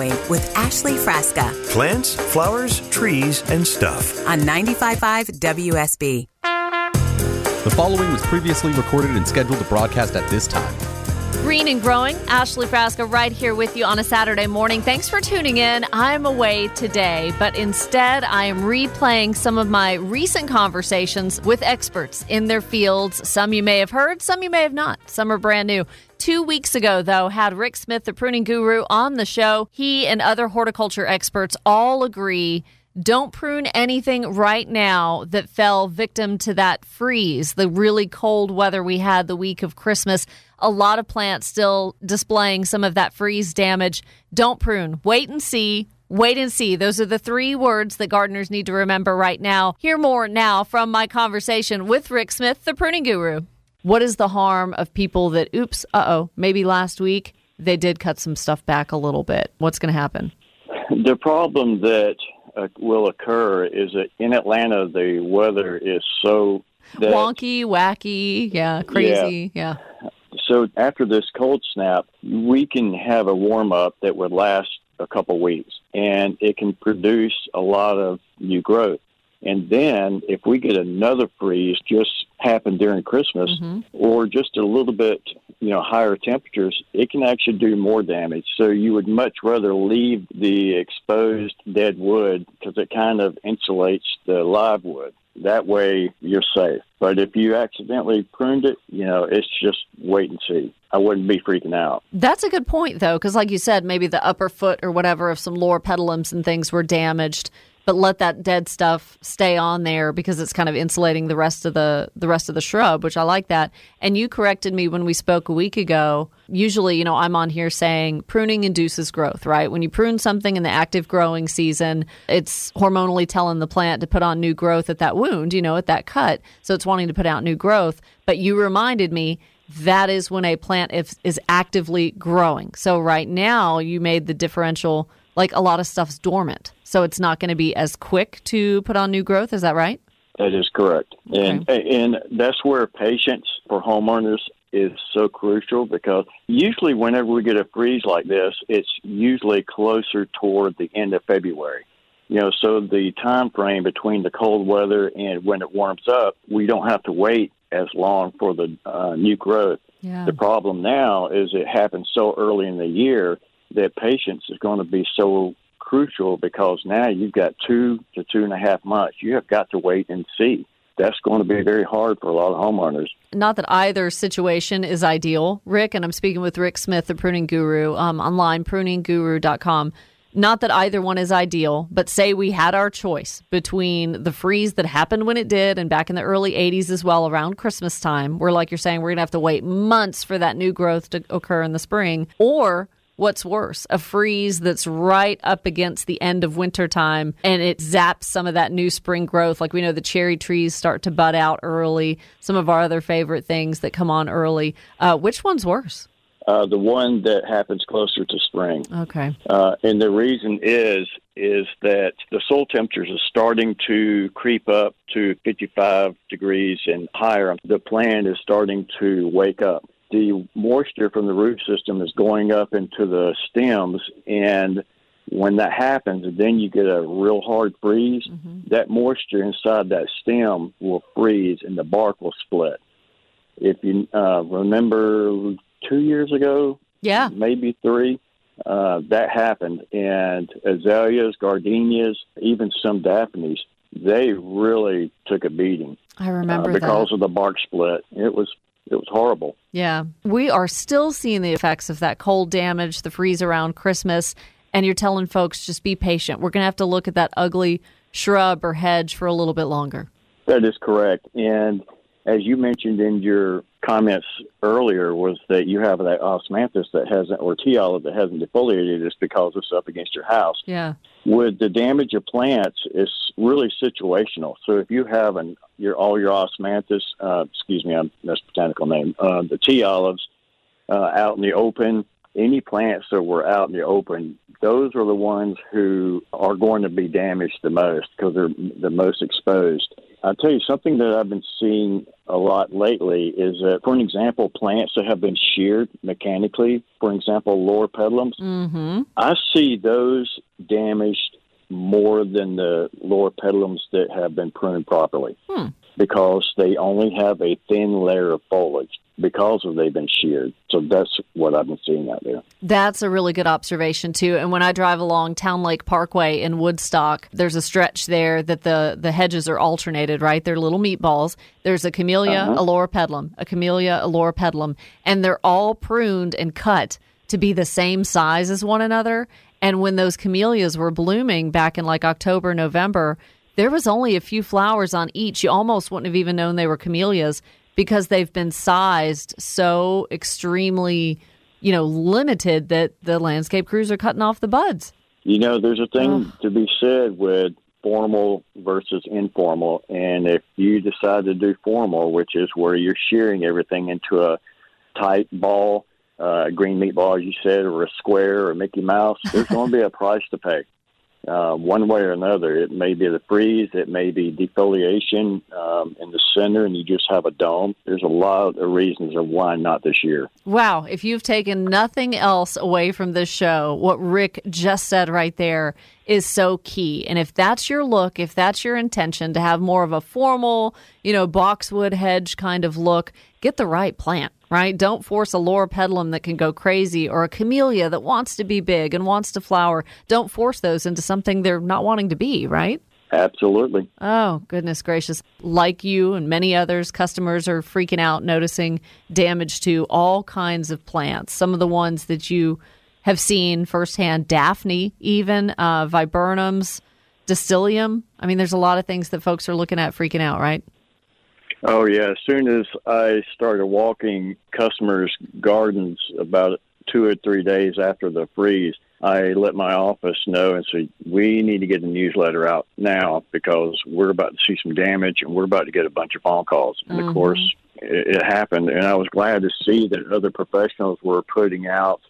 It's Green and Growing with Ashley Frasca Plants, flowers, trees, and stuff. on 95.5 WSB. The following was previously recorded and scheduled to broadcast at this time. Green and Growing, Ashley Frasca right here with you on a Saturday morning. Thanks for tuning in. I'm away today, but instead I am replaying some of my recent conversations with experts in their fields. Some you may have heard, some you may have not. Some are brand new. Two weeks ago, though, had Rick Smith, the pruning guru, on the show. He and other horticulture experts all agree don't prune anything right now that fell victim to that freeze, the really cold weather we had the week of Christmas. A lot of plants still displaying some of that freeze damage. Don't prune. Wait and see. Wait and see. Those are the three words that gardeners need to remember right now. Hear more now from my conversation with Rick Smith, the pruning guru. What is the harm of people that, oops, uh oh, maybe last week they did cut some stuff back a little bit? What's going to happen? The problem that uh, will occur is that in Atlanta the weather is so that Wonky, wacky, yeah, crazy, yeah. So after this cold snap we can have a warm up that would last a couple weeks and it can produce a lot of new growth. And then if we get another freeze just happen during Christmas Mhm. or just a little bit, you know, higher temperatures, it can actually do more damage. So you would much rather leave the exposed dead wood because it kind of insulates the live wood. That way you're safe. But if you accidentally pruned it, you know, it's just wait and see. I wouldn't be freaking out. That's a good point, though, because like you said, maybe the upper foot or whatever of some loropetalums and things were damaged, but let that dead stuff stay on there because it's kind of insulating the rest of the the rest of the shrub, which I like that. And you corrected me when we spoke a week ago. Usually, you know, I'm on here saying pruning induces growth, right? When you prune something in the active growing season, it's hormonally telling the plant to put on new growth at that wound, you know, at that cut. So it's wanting to put out new growth. But you reminded me that is when a plant is, is actively growing. So right now, you made the differential like a lot of stuff's dormant. So it's not going to be as quick to put on new growth. Is that right? That is correct. And and that's where patience for homeowners is so crucial because usually whenever we get a freeze like this, it's usually closer toward the end of February. You know, so the time frame between the cold weather and when it warms up, we don't have to wait as long for the uh, new growth. Yeah. The problem now is it happens so early in the year that patience is going to be so crucial because now you've got two to two and a half months. You have got to wait and see. That's going to be very hard for a lot of homeowners. Not that either situation is ideal, Rick, and I'm speaking with Rick Smith, the pruning guru, um, online, pruningguru.com. Not that either one is ideal, but say we had our choice between the freeze that happened when it did and back in the early 80s as well around Christmas time, where, like you're saying, we're going to have to wait months for that new growth to occur in the spring, or what's worse, a freeze that's right up against the end of winter time and it zaps some of that new spring growth. Like we know the cherry trees start to bud out early, some of our other favorite things that come on early. Uh, which one's worse? Uh, the one that happens closer to spring. Okay. Uh, and the reason is is that the soil temperatures are starting to creep up to 55 degrees and higher. The plant is starting to wake up. The moisture from the root system is going up into the stems, and when that happens, and then you get a real hard freeze. That moisture inside that stem will freeze, and the bark will split. If you uh, remember, two years ago, Yeah. maybe three. Uh, that happened, and azaleas, gardenias, even some daphnes, they really took a beating I uh, remember because that. of the bark split. It was it was horrible. Yeah. We are still seeing the effects of that cold damage, the freeze around Christmas. And you're telling folks just be patient. We're going to have to look at that ugly shrub or hedge for a little bit longer. That is correct. And as you mentioned in your comments earlier, was that you have that osmanthus that hasn't, or tea olive that hasn't defoliated just because it's up against your house. Yeah. with the damage of plants is really situational. So if you have an your all your osmanthus, uh, excuse me, I'm, that's a botanical name, uh, the tea olives uh, out in the open, any plants that were out in the open, those are the ones who are going to be damaged the most because they're the most exposed. I'll tell you something that I've been seeing a lot lately is that, for an example, plants that have been sheared mechanically, for example, loropetalums, Mm-hmm. I see those damaged more than the loropetalums that have been pruned properly Hmm. Because they only have a thin layer of foliage because of they've been sheared. So that's what I've been seeing out there. That's a really good observation too. And when I drive along Towne Lake Parkway in Woodstock, there's a stretch there that the the hedges are alternated, right? They're little meatballs. There's a camellia, uh-huh. a loropetalum, a camellia, a loropetalum, and they're all pruned and cut to be the same size as one another. And when those camellias were blooming back in like October, November, there was only a few flowers on each. You almost wouldn't have even known they were camellias because they've been sized so extremely, you know, limited that the landscape crews are cutting off the buds. You know, there's a thing to be said with formal versus informal. And if you decide to do formal, which is where you're shearing everything into a tight ball, uh, green meatball, as you said, or a square or a Mickey Mouse, there's going to be a price to pay. Uh, one way or another, it may be the freeze, it may be defoliation um, in the center, and you just have a dome. There's a lot of reasons of why not this year. Wow, if you've taken nothing else away from this show, what Rick just said right there is so key. And if that's your look, if that's your intention to have more of a formal, you know, boxwood hedge kind of look, get the right plant, right? Don't force a loropetalum that can go crazy or a camellia that wants to be big and wants to flower. Don't force those into something they're not wanting to be, right? Absolutely. Oh, goodness gracious. Like you and many others, customers are freaking out, noticing damage to all kinds of plants. Some of the ones that you have seen firsthand, Daphne, even uh, viburnums, Distylium. I mean, there's a lot of things that folks are looking at freaking out, right? Oh yeah. As soon as I started walking customers' gardens about two or three days after the freeze, I let my office know and said we need to get a newsletter out now because we're about to see some damage and we're about to get a bunch of phone calls. And of course, it, it happened, and I was glad to see that other professionals were putting out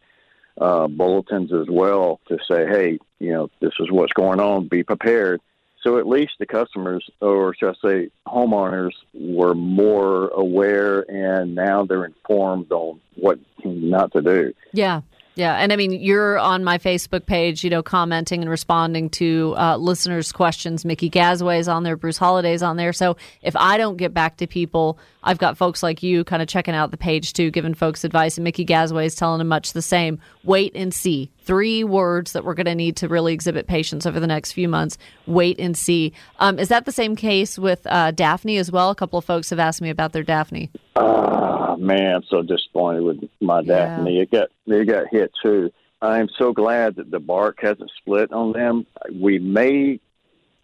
uh, bulletins as well to say, hey, you know, this is what's going on. Be prepared. So at least the customers, or should I say, homeowners, were more aware, and now they're informed on what not to do. Yeah. Yeah. And I mean, you're on my Facebook page, you know, commenting and responding to uh, listeners' questions. Mickey Gazway is on there, Bruce Holiday's on there. So if I don't get back to people, I've got folks like you kind of checking out the page too, giving folks advice. And Mickey Gazway is telling them much the same. Wait and see. Three words that we're going to need to really exhibit patience over the next few months. Wait and see. Um, is that the same case with uh, Daphne as well? A couple of folks have asked me about their Daphne. Man, I'm so disappointed with my Daphne. It got it got hit too. I am so glad that the bark hasn't split on them. We may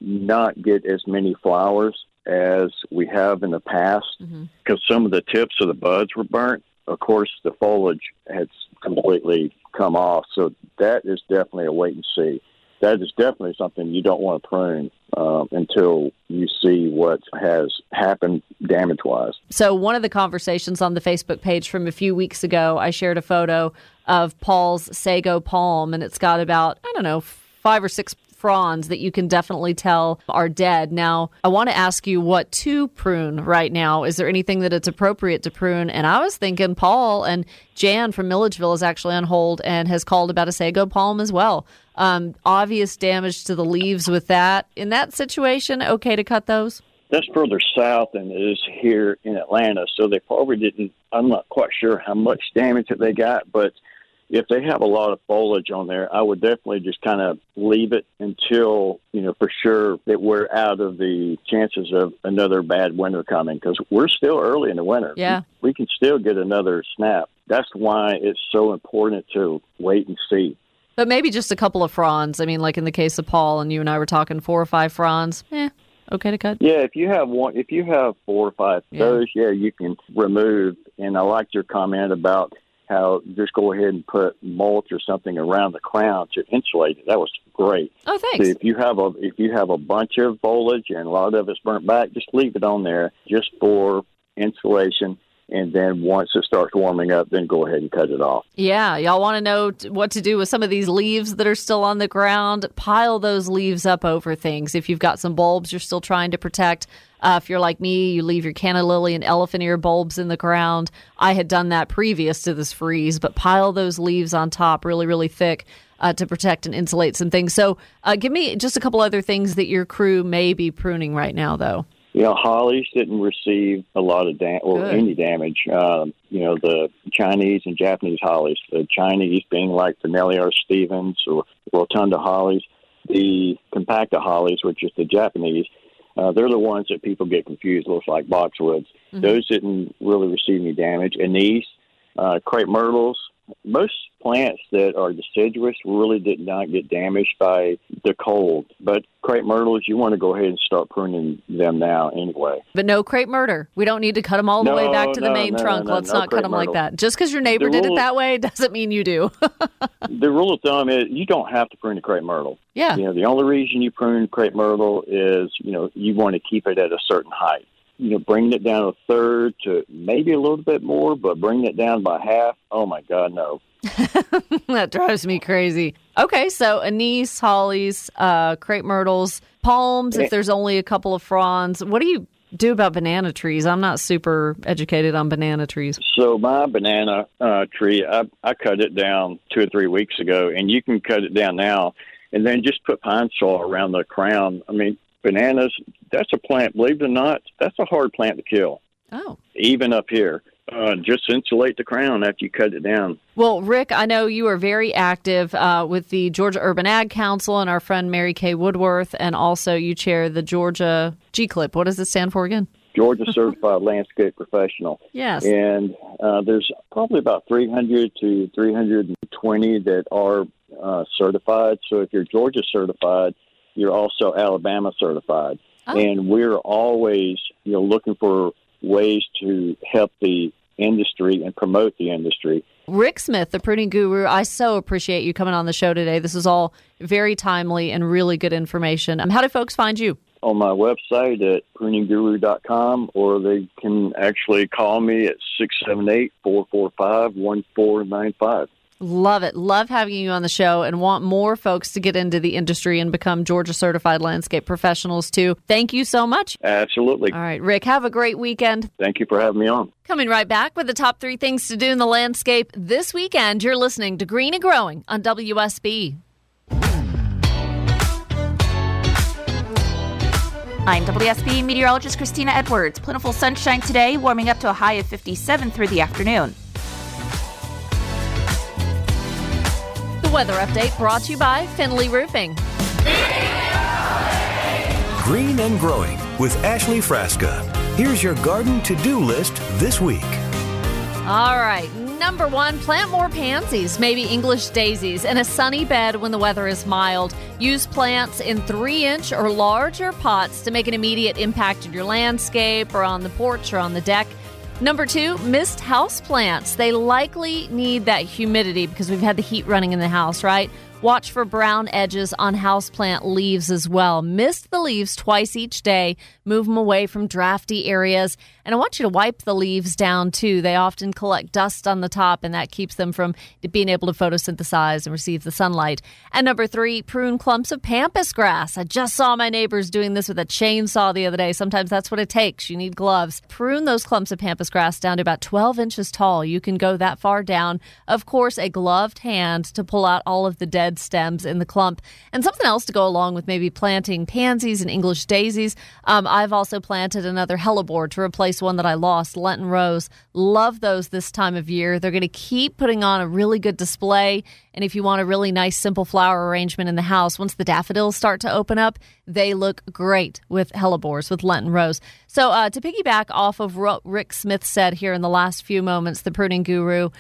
not get as many flowers as we have in the past mm-hmm. because some of the tips of the buds were burnt. Of course, the foliage has completely come off, so that is definitely a wait and see. That is definitely something you don't want to prune um, until you see what has happened damage wise. So, one of the conversations on the Facebook page from a few weeks ago, I shared a photo of Paul's sago palm, and it's got about, I don't know, five or six fronds that you can definitely tell are dead. Now, I want to ask you what to prune right now. Is there anything that it's appropriate to prune? And I was thinking Paul and Jan from Milledgeville is actually on hold and has called about a sago palm as well. Um, obvious damage to the leaves with that. In that situation, okay to cut those? That's further south than it is here in Atlanta, so they probably didn't. I'm not quite sure how much damage that they got, but if they have a lot of foliage on there, I would definitely just kind of leave it until, you know, for sure that we're out of the chances of another bad winter coming because we're still early in the winter. Yeah. We, we can still get another snap. That's why it's so important to wait and see. But maybe just a couple of fronds. I mean, like in the case of Paul and you and I were talking four or five fronds. Eh, okay to cut. Yeah, if you have one, if you have four or five Yeah. those, yeah, you can remove. And I liked your comment about how just go ahead and put mulch or something around the crown to insulate it. That was great. Oh, So thanks. if you have a if you have a bunch of foliage and a lot of it's burnt back, just leave it on there just for insulation. And then once it starts warming up, then go ahead and cut it off. Yeah, y'all want to know what to do with some of these leaves that are still on the ground? Pile those leaves up over things. If you've got some bulbs you're still trying to protect, uh, if you're like me, you leave your canna lily and elephant ear bulbs in the ground. I had done that previous to this freeze, but pile those leaves on top really, really thick. Uh, to protect and insulate some things. So, uh, give me just a couple other things that your crew may be pruning right now, though. You know, hollies didn't receive a lot of damage or Good. any damage. Um, you know, the Chinese and Japanese hollies. The Chinese being like the Nellie R. Stevens or Rotunda hollies. The compacta hollies, which is the Japanese, uh, they're the ones that people get confused. Looks like boxwoods. Those didn't really receive any damage. Anise, uh, crepe myrtles. Most plants that are deciduous really did not get damaged by the cold. But crepe myrtles, you want to go ahead and start pruning them now anyway. But no crepe murder. We don't need to cut them all the No, way back to the main no, trunk. no, Let's no not cut them like that. Just because your neighbor The did it that way doesn't mean you do. the rule of thumb is you don't have to prune a crepe myrtle. yeah. You know, the only reason you prune crepe myrtle is, you know, you want to keep it at a certain height. You know, bringing it down a third to maybe a little bit more, but bringing it down by half, oh my God, no. that drives me crazy. Okay, so anise, hollies, uh, crepe myrtles, palms. If there's only a couple of fronds, what do you do about banana trees? I'm not super educated on banana trees. So my banana uh, tree, I, I cut it down two or three weeks ago, and you can cut it down now, and then just put pine straw around the crown. I mean, bananas, that's a plant, believe it or not, that's a hard plant to kill, Oh. even up here. Uh, just insulate the crown after you cut it down. Well, Rick, I know you are very active uh, with the Georgia Urban Ag Council and our friend Mary Kay Woodworth, and also you chair the Georgia GCLIP. What does it stand for again? Georgia Certified Landscape Professional. Yes. And uh, there's probably about 300 to 320 that are uh, certified. So if you're Georgia certified, you're also Alabama certified. Oh. And we're always, you know, looking for ways to help the industry and promote the industry. Rick Smith, the pruning guru, I so appreciate you coming on the show today. This is all very timely and really good information. Um, how do folks find you? On my website at pruningguru.com, or they can actually call me at 678 445 1495. Love it. Love having you on the show and want more folks to get into the industry and become Georgia certified landscape professionals too. Thank you so much. Absolutely. All right, Rick, have a great weekend. Thank you for having me on. Coming right back with the top three things to do in the landscape this weekend. You're listening to Green and Growing on WSB. I'm WSB meteorologist Christina Edwards. Plentiful sunshine today, warming up to a high of 57 through the afternoon. Weather update brought to you by Finley Roofing. Green and Growing with Ashley Frasca. Here's your garden to do list this week. All right. Number one, plant more pansies, maybe English daisies, in a sunny bed when the weather is mild. Use plants in three inch or larger pots to make an immediate impact in your landscape or on the porch or on the deck. Number two, mist house plants. They likely need that humidity because we've had the heat running in the house, right? Watch for brown edges on houseplant leaves as well. Mist the leaves twice each day. Move them away from drafty areas. And I want you to wipe the leaves down too. They often collect dust on the top, and that keeps them from being able to photosynthesize and receive the sunlight. And number three, prune clumps of pampas grass. I just saw my neighbors doing this with a chainsaw the other day. Sometimes that's what it takes. You need gloves. Prune those clumps of pampas grass down to about 12 inches tall. You can go that far down. Of course, a gloved hand to pull out all of the dead stems in the clump. And something else to go along with maybe planting pansies and English daisies. Um, I've also planted another hellebore to replace one that I lost, Lenten Rose. Love those this time of year. They're going to keep putting on a really good display. And if you want a really nice, simple flower arrangement in the house, once the daffodils start to open up, they look great with hellebores, with Lenten Rose. So, uh, to piggyback off of what Rick Smith said here in the last few moments, the pruning guru,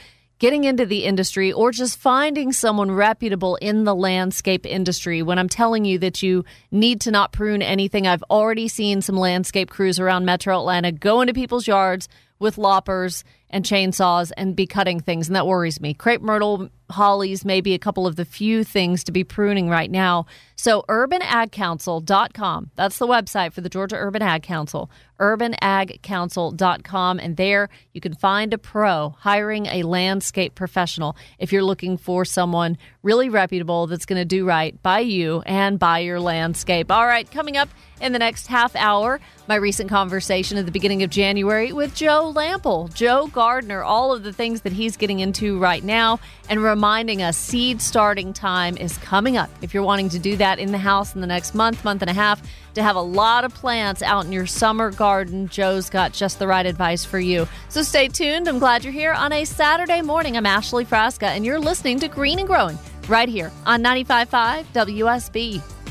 getting into the industry or just finding someone reputable in the landscape industry when I'm telling you that you need to not prune anything. I've already seen some landscape crews around metro Atlanta go into people's yards with loppers and chainsaws and be cutting things, and that worries me. Crepe myrtle, hollies, maybe a couple of the few things to be pruning right now. So, urbanagcouncil.com, that's the website for the Georgia Urban Ag Council, urbanagcouncil.com. And there you can find a pro hiring a landscape professional if you're looking for someone really reputable that's going to do right by you and by your landscape. All right, coming up in the next half hour, my recent conversation at the beginning of January with Joe Lamp'l, Joe Gardner, all of the things that he's getting into right now, and reminding us seed starting time is coming up. If you're wanting to do that in the house in the next month, month and a half, to have a lot of plants out in your summer garden, Joe's got just the right advice for you. So stay tuned. I'm glad you're here on a Saturday morning. I'm Ashley Frasca, and you're listening to Green and Growing right here on 95.5 WSB.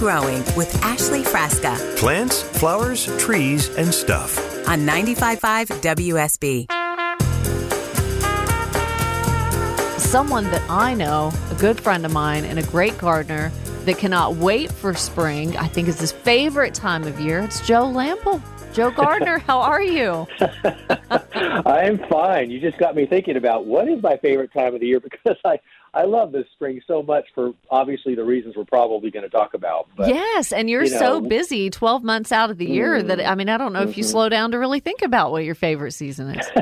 Growing with Ashley Frasca Plants, flowers, trees, and stuff. on 95.5 WSB. someone that I know, a good friend of mine and a great gardener that cannot wait for spring. I think is his favorite time of year. It's Joe Lamp'l. Joe Gardner, how are you? I am fine. You just got me thinking about what is my favorite time of the year because I I love this spring so much for obviously the reasons we're probably going to talk about. But yes, and you're you so busy 12 months out of the year that I mean, I don't know if you slow down to really think about what your favorite season is.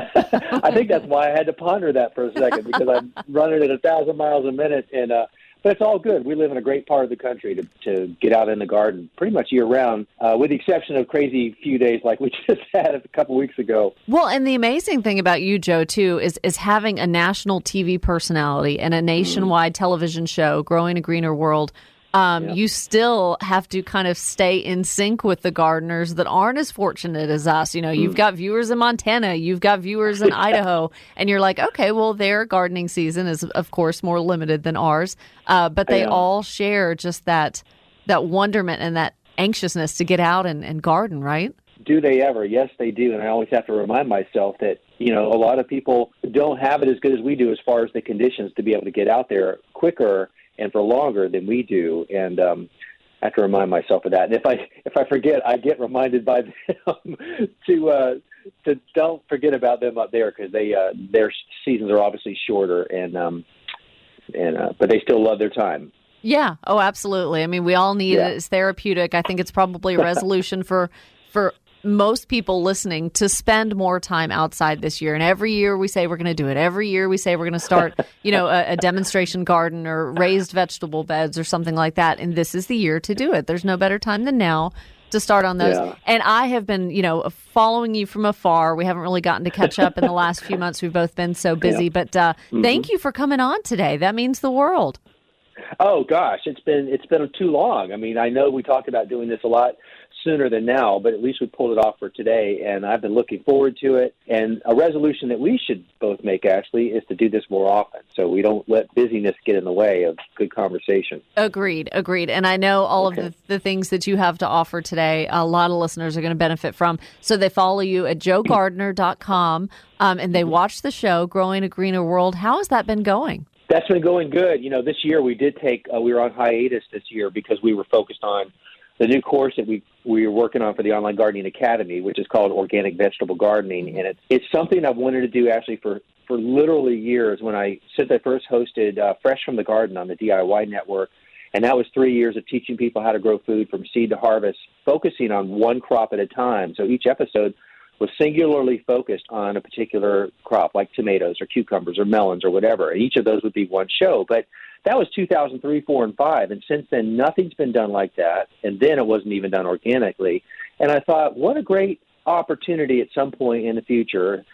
I think that's why I had to ponder that for a second because I'm running at a thousand miles a minute, and uh, but it's all good. We live in a great part of the country to to get out in the garden pretty much year round, uh, with the exception of crazy few days like we just had a couple weeks ago. Well, and the amazing thing about you, Joe, too, is is having a national TV personality and a nationwide television show, growing a greener world. Um, You still have to kind of stay in sync with the gardeners that aren't as fortunate as us. You know, you've got viewers in Montana, you've got viewers in Idaho, and you're like, okay, well, their gardening season is, of course, more limited than ours, uh, but they Yeah. all share just that that wonderment and that anxiousness to get out and, and garden, right? do they ever? Yes, they do. And I always have to remind myself that, you know, a lot of people don't have it as good as we do as far as the conditions to be able to get out there quicker and for longer than we do. And um, I have to remind myself of that. And if I if I forget, I get reminded by them to uh, to don't forget about them up there because they uh, their seasons are obviously shorter and um, and uh, but they still love their time. Yeah. Oh, absolutely. I mean, we all need Yeah. it. It's therapeutic. I think it's probably a resolution for for most people listening to spend more time outside this year. And every year we say we're going to do it. Every year we say we're going to start, you know, a, a demonstration garden or raised vegetable beds or something like that. And this is the year to do it. There's no better time than now to start on those. Yeah. And I have been, you know, following you from afar. We haven't really gotten to catch up in the last few months. We've both been so busy. But uh, thank you for coming on today. That means the world. Oh gosh, it's been it's been too long. I mean, I know we talked about doing this a lot sooner than now, but at least we pulled it off for today, and I've been looking forward to it. And a resolution that we should both make, Ashley, is to do this more often, so we don't let busyness get in the way of good conversation. Agreed, agreed. And I know all of the, the things that you have to offer today, a lot of listeners are going to benefit from. So they follow you at joegardner.com um, and they watch the show, Growing a Greener World. How has that been going? That's been going good. You know, this year we did take uh, we were on hiatus this year because we were focused on the new course that we we were working on for the Online Gardening Academy, which is called Organic Vegetable Gardening, and it's it's something I've wanted to do actually for for literally years. When I since I first hosted uh, Fresh from the Garden on the DIY network, and that was three years of teaching people how to grow food from seed to harvest, focusing on one crop at a time. So each episode was singularly focused on a particular crop, like tomatoes or cucumbers or melons or whatever. And each of those would be one show. But that was 2003, 4, and 5. And since then, nothing's been done like that. And then it wasn't even done organically. And I thought, what a great opportunity at some point in the future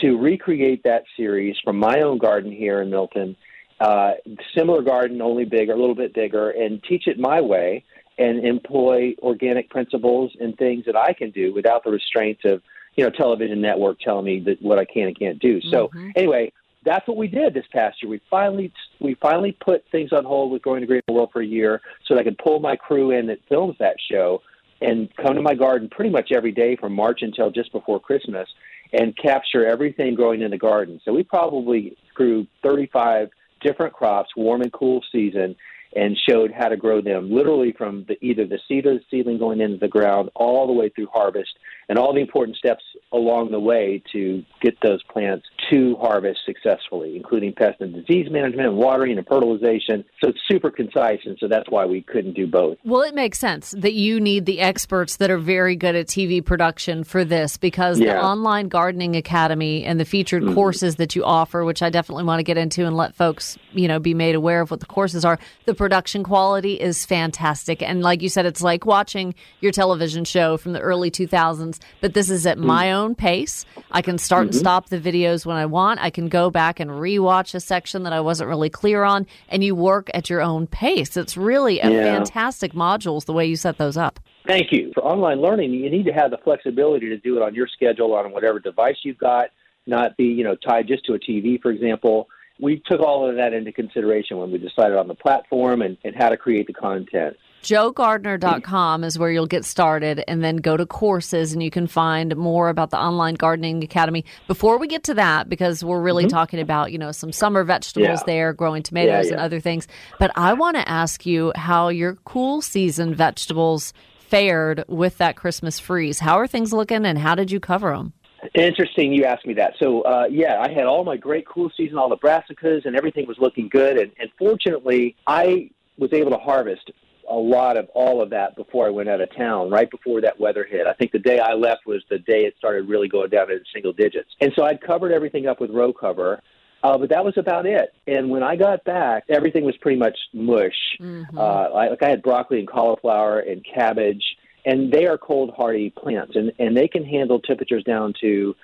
to recreate that series from my own garden here in Milton, uh, similar garden, only bigger, a little bit bigger, and teach it my way and employ organic principles and things that I can do without the restraints of, you know, television network telling me that what I can and can't do. So mm-hmm. anyway, that's what we did this past year. We finally we finally put things on hold with Growing the Green World for a year so that I could pull my crew in that films that show and come to my garden pretty much every day from March until just before Christmas and capture everything growing in the garden. So we probably grew 35 different crops, warm and cool season, and showed how to grow them literally from the, either the seed or the seedling going into the ground all the way through harvest and all the important steps along the way to get those plants to harvest successfully, including pest and disease management, and watering and fertilization. So it's super concise, and so that's why we couldn't do both. Well, it makes sense that you need the experts that are very good at TV production for this because Yeah. the Online Gardening Academy and the featured Mhm. courses that you offer, which I definitely want to get into and let folks, you know, be made aware of what the courses are. The production quality is fantastic. And like you said, it's like watching your television show from the early 2000s, but this is at my own pace. I can start and Mhm. stop the videos when I want. I can go back and rewatch a section that I wasn't really clear on, and you work at your own pace. It's really a Yeah. fantastic modules the way you set those up. Thank you. For online learning, you need to have the flexibility to do it on your schedule, on whatever device you've got, not be, you know, tied just to a TV, for example. We took all of that into consideration when we decided on the platform and, and how to create the content. JoeGardner.com is where you'll get started and then go to courses and you can find more about the Online Gardening Academy. Before we get to that, because we're really Mhm. talking about, you know, some summer vegetables Yeah. there, growing tomatoes Yeah, and other things. But I want to ask you how your cool season vegetables fared with that Christmas freeze. How are things looking and how did you cover them? Interesting you asked me that. So, uh, yeah, I had all my great cool season, all the brassicas, and everything was looking good. And, and fortunately, I was able to harvest a lot of all of that before I went out of town, right before that weather hit. I think the day I left was the day it started really going down into single digits. And so I'd covered everything up with row cover. Uh, but that was about it. And when I got back, everything was pretty much mush. Mm-hmm. Uh, I, like I had broccoli and cauliflower and cabbage, and they are cold hardy plants, and and they can handle temperatures down to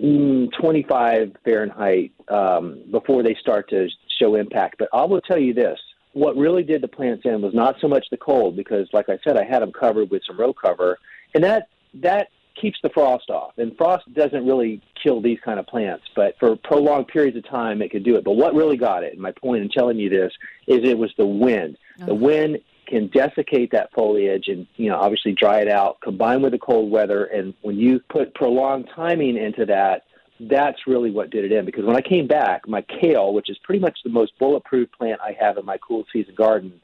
mm, 25 Fahrenheit um, before they start to show impact. But I will tell you this: what really did the plants in was not so much the cold, because like I said, I had them covered with some row cover, and that that keeps the frost off. And frost doesn't really kill these kind of plants, but for prolonged periods of time, it could do it. But what really got it, and my point in telling you this, is it was the wind. The uh-huh. wind can desiccate that foliage and you know obviously dry it out combined with the cold weather and when you put prolonged timing into that that's really what did it in because when I came back my kale which is pretty much the most bulletproof plant I have in my cool season garden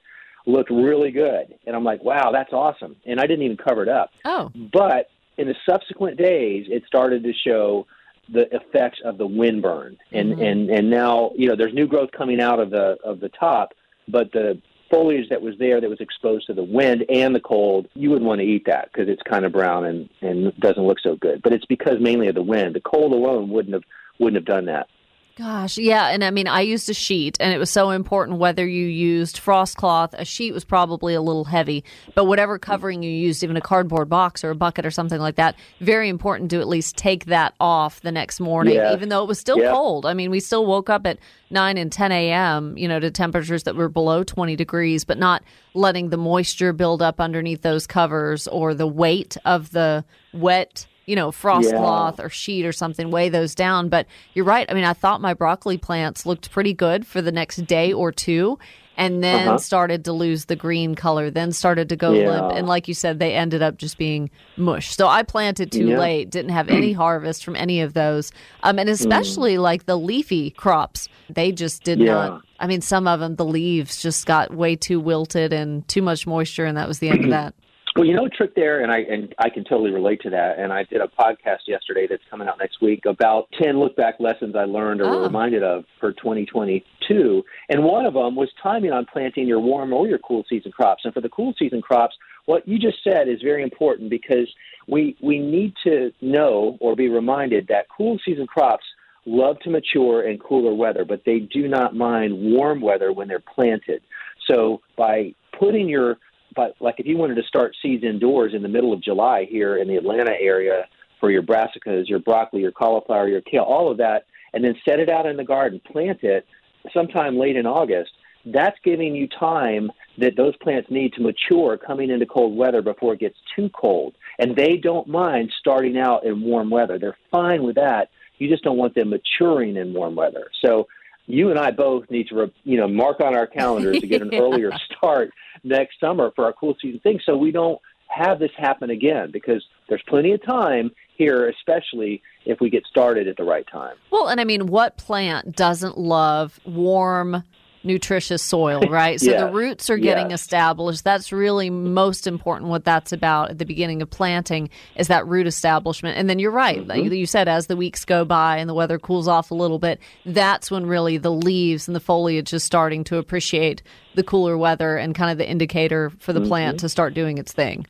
looked really good and I'm like wow that's awesome and I didn't even cover it up Oh. but in the subsequent days, it started to show the effects of the wind burn, and Mhm. and and now you know there's new growth coming out of the of the top, but the foliage that was there that was exposed to the wind and the cold, you wouldn't want to eat that because it's kind of brown and and doesn't look so good. But it's because mainly of the wind. The cold alone wouldn't have wouldn't have done that. Gosh, yeah, and I mean, I used a sheet, and it was so important whether you used frost cloth. A sheet was probably a little heavy, but whatever covering you used, even a cardboard box or a bucket or something like that, very important to at least take that off the next morning, even though it was still cold. I mean, we still woke up at nine and ten a.m. You know, to temperatures that were below twenty degrees, but not letting the moisture build up underneath those covers or the weight of the wet you know, frost Yeah. cloth or sheet or something, weigh those down. But you're right. I mean, I thought my broccoli plants looked pretty good for the next day or two and then Uh-huh. started to lose the green color, then started to go Yeah. limp. And like you said, they ended up just being mush. So I planted too Yeah. late, didn't have any harvest from any of those. Um, and especially like the leafy crops, they just did Mm. Yeah. not. I mean, some of them, the leaves just got way too wilted and too much moisture, and that was the end of that. Well, you know, a trick there, and I and I can totally relate to that. And I did a podcast yesterday that's coming out next week about ten look back lessons I learned or Oh. were ah. reminded of for 2022. And one of them was timing on planting your warm or your cool season crops. And for the cool season crops, what you just said is very important because we we need to know or be reminded that cool season crops love to mature in cooler weather, but they do not mind warm weather when they're planted. So by putting your but like if you wanted to start seeds indoors in the middle of July here in the Atlanta area for your brassicas, your broccoli, your cauliflower, your kale, all of that, and then set it out in the garden, plant it sometime late in August, that's giving you time that those plants need to mature coming into cold weather before it gets too cold. And they don't mind starting out in warm weather. They're fine with that. You just don't want them maturing in warm weather. So you and I both need to, you know, mark on our calendars to get an Yeah. earlier start next summer for our cool season thing, so we don't have this happen again because there's plenty of time here, especially if we get started at the right time. Well, and I mean, what plant doesn't love warm, nutritious soil, right? So Yes. the roots are getting Yes. established. That's really most important. What that's about at the beginning of planting is that root establishment. And then you're right. Mm-hmm. Like you said, as the weeks go by and the weather cools off a little bit, that's when really the leaves and the foliage is starting to appreciate the cooler weather and kind of the indicator for the Mm-hmm. plant to start doing its thing.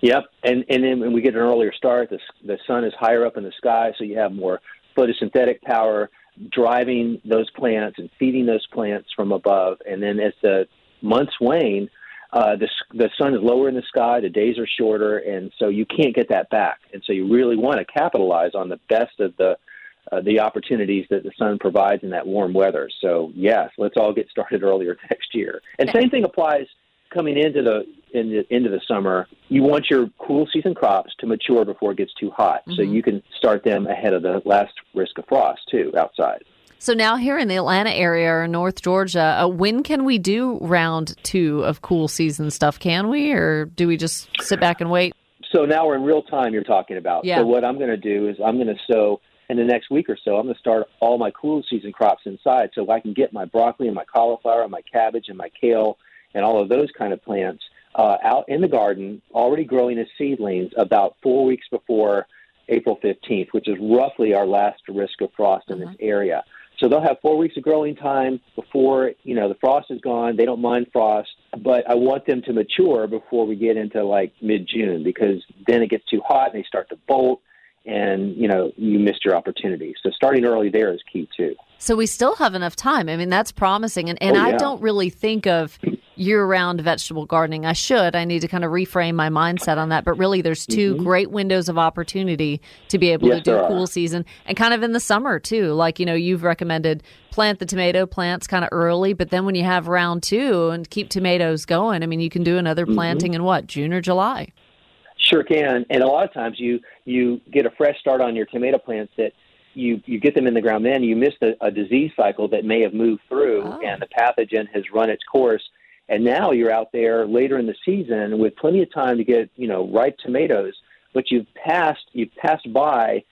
Yep, and and then when we get an earlier start, the the sun is higher up in the sky, so you have more photosynthetic power driving those plants and feeding those plants from above. And then as the months wane, uh, the the sun is lower in the sky, the days are shorter, and so you can't get that back. And so you really want to capitalize on the best of the uh, the opportunities that the sun provides in that warm weather. So yes, let's all get started earlier next year. And same thing applies coming into the, in the into the summer. You want your cool season crops to mature before it gets too hot, so you can start them ahead of the last risk of frost too outside. So now here in the Atlanta area or North Georgia, uh, when can we do round two of cool season stuff? Can we, or do we just sit back and wait? So now we're in real time. You're talking about. Yeah. So what I'm going to do is I'm going to sow in the next week or so. I'm going to start all my cool season crops inside, so I can get my broccoli and my cauliflower and my cabbage and my kale and all of those kind of plants uh, out in the garden, already growing as seedlings about four weeks before April 15th, which is roughly our last risk of frost in this area. So they'll have four weeks of growing time before you know the frost is gone. They don't mind frost, but I want them to mature before we get into like mid June because then it gets too hot and they start to bolt, and you know you missed your opportunity. So starting early there is key too. So we still have enough time. I mean, that's promising. And, and Oh, I don't really think of year round vegetable gardening. I should. I need to kind of reframe my mindset on that. But really, there's 2 great windows of opportunity to be able Mm-hmm. Yes, to do there are. cool season and kind of in the summer, too. Like, you know, you've recommended plant the tomato plants kind of early, but then when you have round two and keep tomatoes going, I mean, you can do another Mm-hmm. planting in what, June or July? Sure can, and a lot of times you you get a fresh start on your tomato plants that you you get them in the ground. Then you miss a, a disease cycle that may have moved through, Oh. and the pathogen has run its course. And now you're out there later in the season with plenty of time to get you know ripe tomatoes, but you've passed you've passed by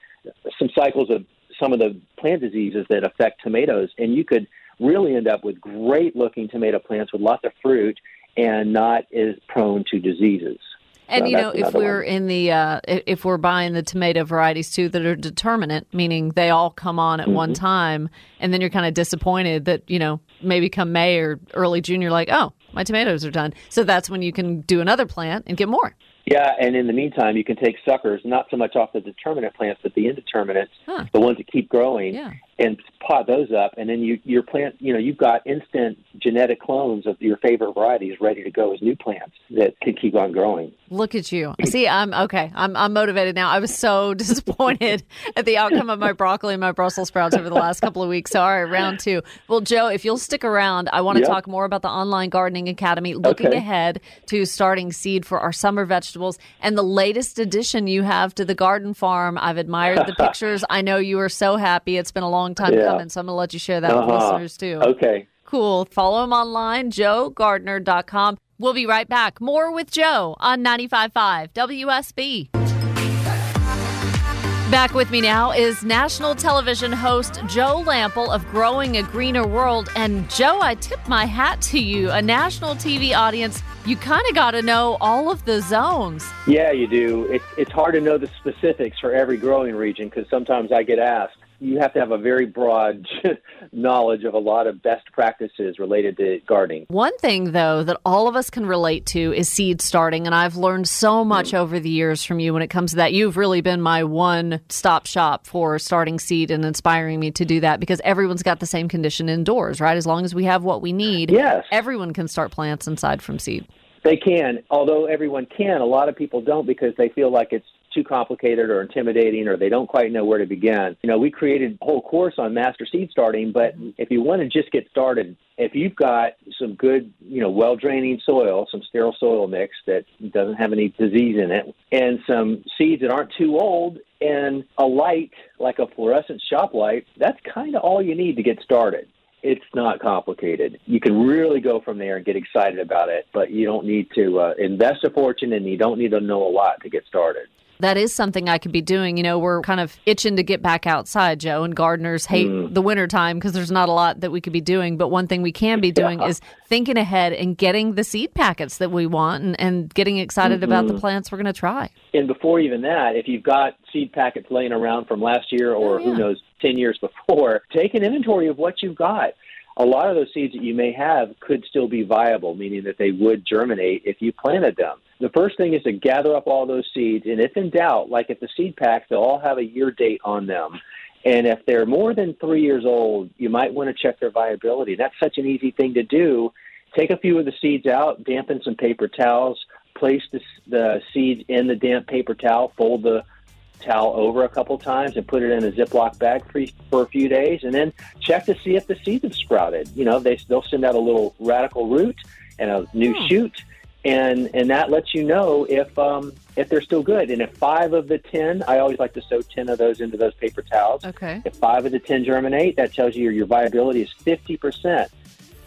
some cycles of some of the plant diseases that affect tomatoes, and you could really end up with great looking tomato plants with lots of fruit and not as prone to diseases. And So you know, if we're one. in the uh, if we're buying the tomato varieties too that are determinate, meaning they all come on at Mm-hmm. one time, and then you're kind of disappointed that you know maybe come May or early June you're like, oh, my tomatoes are done. So that's when you can do another plant and get more. Yeah, and in the meantime, you can take suckers, not so much off the determinate plants, but the indeterminates, Huh. the ones that keep growing, Yeah. And pot those up. And then you, your plant, you know, you've got instant genetic clones of your favorite varieties ready to go as new plants that can keep on growing. Look at you. See, I'm okay. I'm I'm motivated now. I was so disappointed at the outcome of my broccoli and my Brussels sprouts over the last couple of weeks. So, all right, round two. Well, Joe, if you'll stick around, I want to Yep. talk more about the Online Gardening Academy, looking Okay. ahead to starting seed for our summer vegetables and the latest addition you have to the garden farm. I've admired the pictures. I know you are so happy. It's been a long time Yeah. coming, so I'm going to let you share that with Uh-huh. listeners too. Okay. Cool. Follow him online, joegardner.com. We'll be right back. More with Joe on 95.5 WSB. Back with me now is national television host Joe Lamp'l of Growing a Greener World. And Joe, I tip my hat to you. A national TV audience, you kind of got to know all of the zones. Yeah, you do. It's it's hard to know the specifics for every growing region because sometimes I get asked. You have to have a very broad knowledge of a lot of best practices related to gardening. One thing, though, that all of us can relate to is seed starting. And I've learned so hmm. much over the years from you when it comes to that. You've really been my one stop shop for starting seed and inspiring me to do that because everyone's got the same condition indoors, right? As long as we have what we need, Yes. everyone can start plants inside from seed. They can, although everyone can. A lot of people don't because they feel like it's too complicated or intimidating or they don't quite know where to begin. You know, we created a whole course on master seed starting, but if you want to just get started, if you've got some good, you know, well draining soil, some sterile soil mix that doesn't have any disease in it, and some seeds that aren't too old and a light like a fluorescent shop light, that's kind of all you need to get started it's not complicated. You can really go from there and get excited about it, but you don't need to uh, invest a fortune and you don't need to know a lot to get started. That is something I could be doing. You know, we're kind of itching to get back outside, Joe, and gardeners hate Mm. the winter time because there's not a lot that we could be doing. But one thing we can be doing is thinking ahead and getting the seed packets that we want and, and getting excited about the plants we're going to try. And before even that, if you've got seed packets laying around from last year or who knows, 10 years before, take an inventory of what you've got. A lot of those seeds that you may have could still be viable, meaning that they would germinate if you planted them. The first thing is to gather up all those seeds, and if in doubt, like at the seed pack, they'll all have a year date on them. And if they're more than three years old, you might want to check their viability. That's such an easy thing to do. Take a few of the seeds out, dampen some paper towels, place the, the seeds in the damp paper towel, fold the towel over a couple times, and put it in a Ziploc bag for, for a few days, and then check to see if the seeds have sprouted. You know, they, they'll send out a little radicle root and a new shoot, and and that lets you know if um, if they're still good. And if five of the ten, I always like to sow ten of those into those paper towels. Okay. If five of the ten germinate, that tells you your, your viability is fifty percent.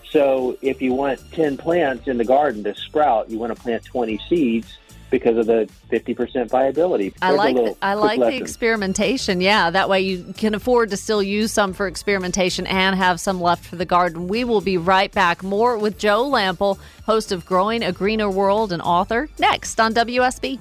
So if you want ten plants in the garden to sprout, you want to plant twenty seeds because of the fifty percent viability. I There's a like little I like the experimentation. Yeah, that way you can afford to still use some for experimentation and have some left for the garden. We will be right back. More with Joe Lamp'l, host of Growing a Greener World and author, next on WSB.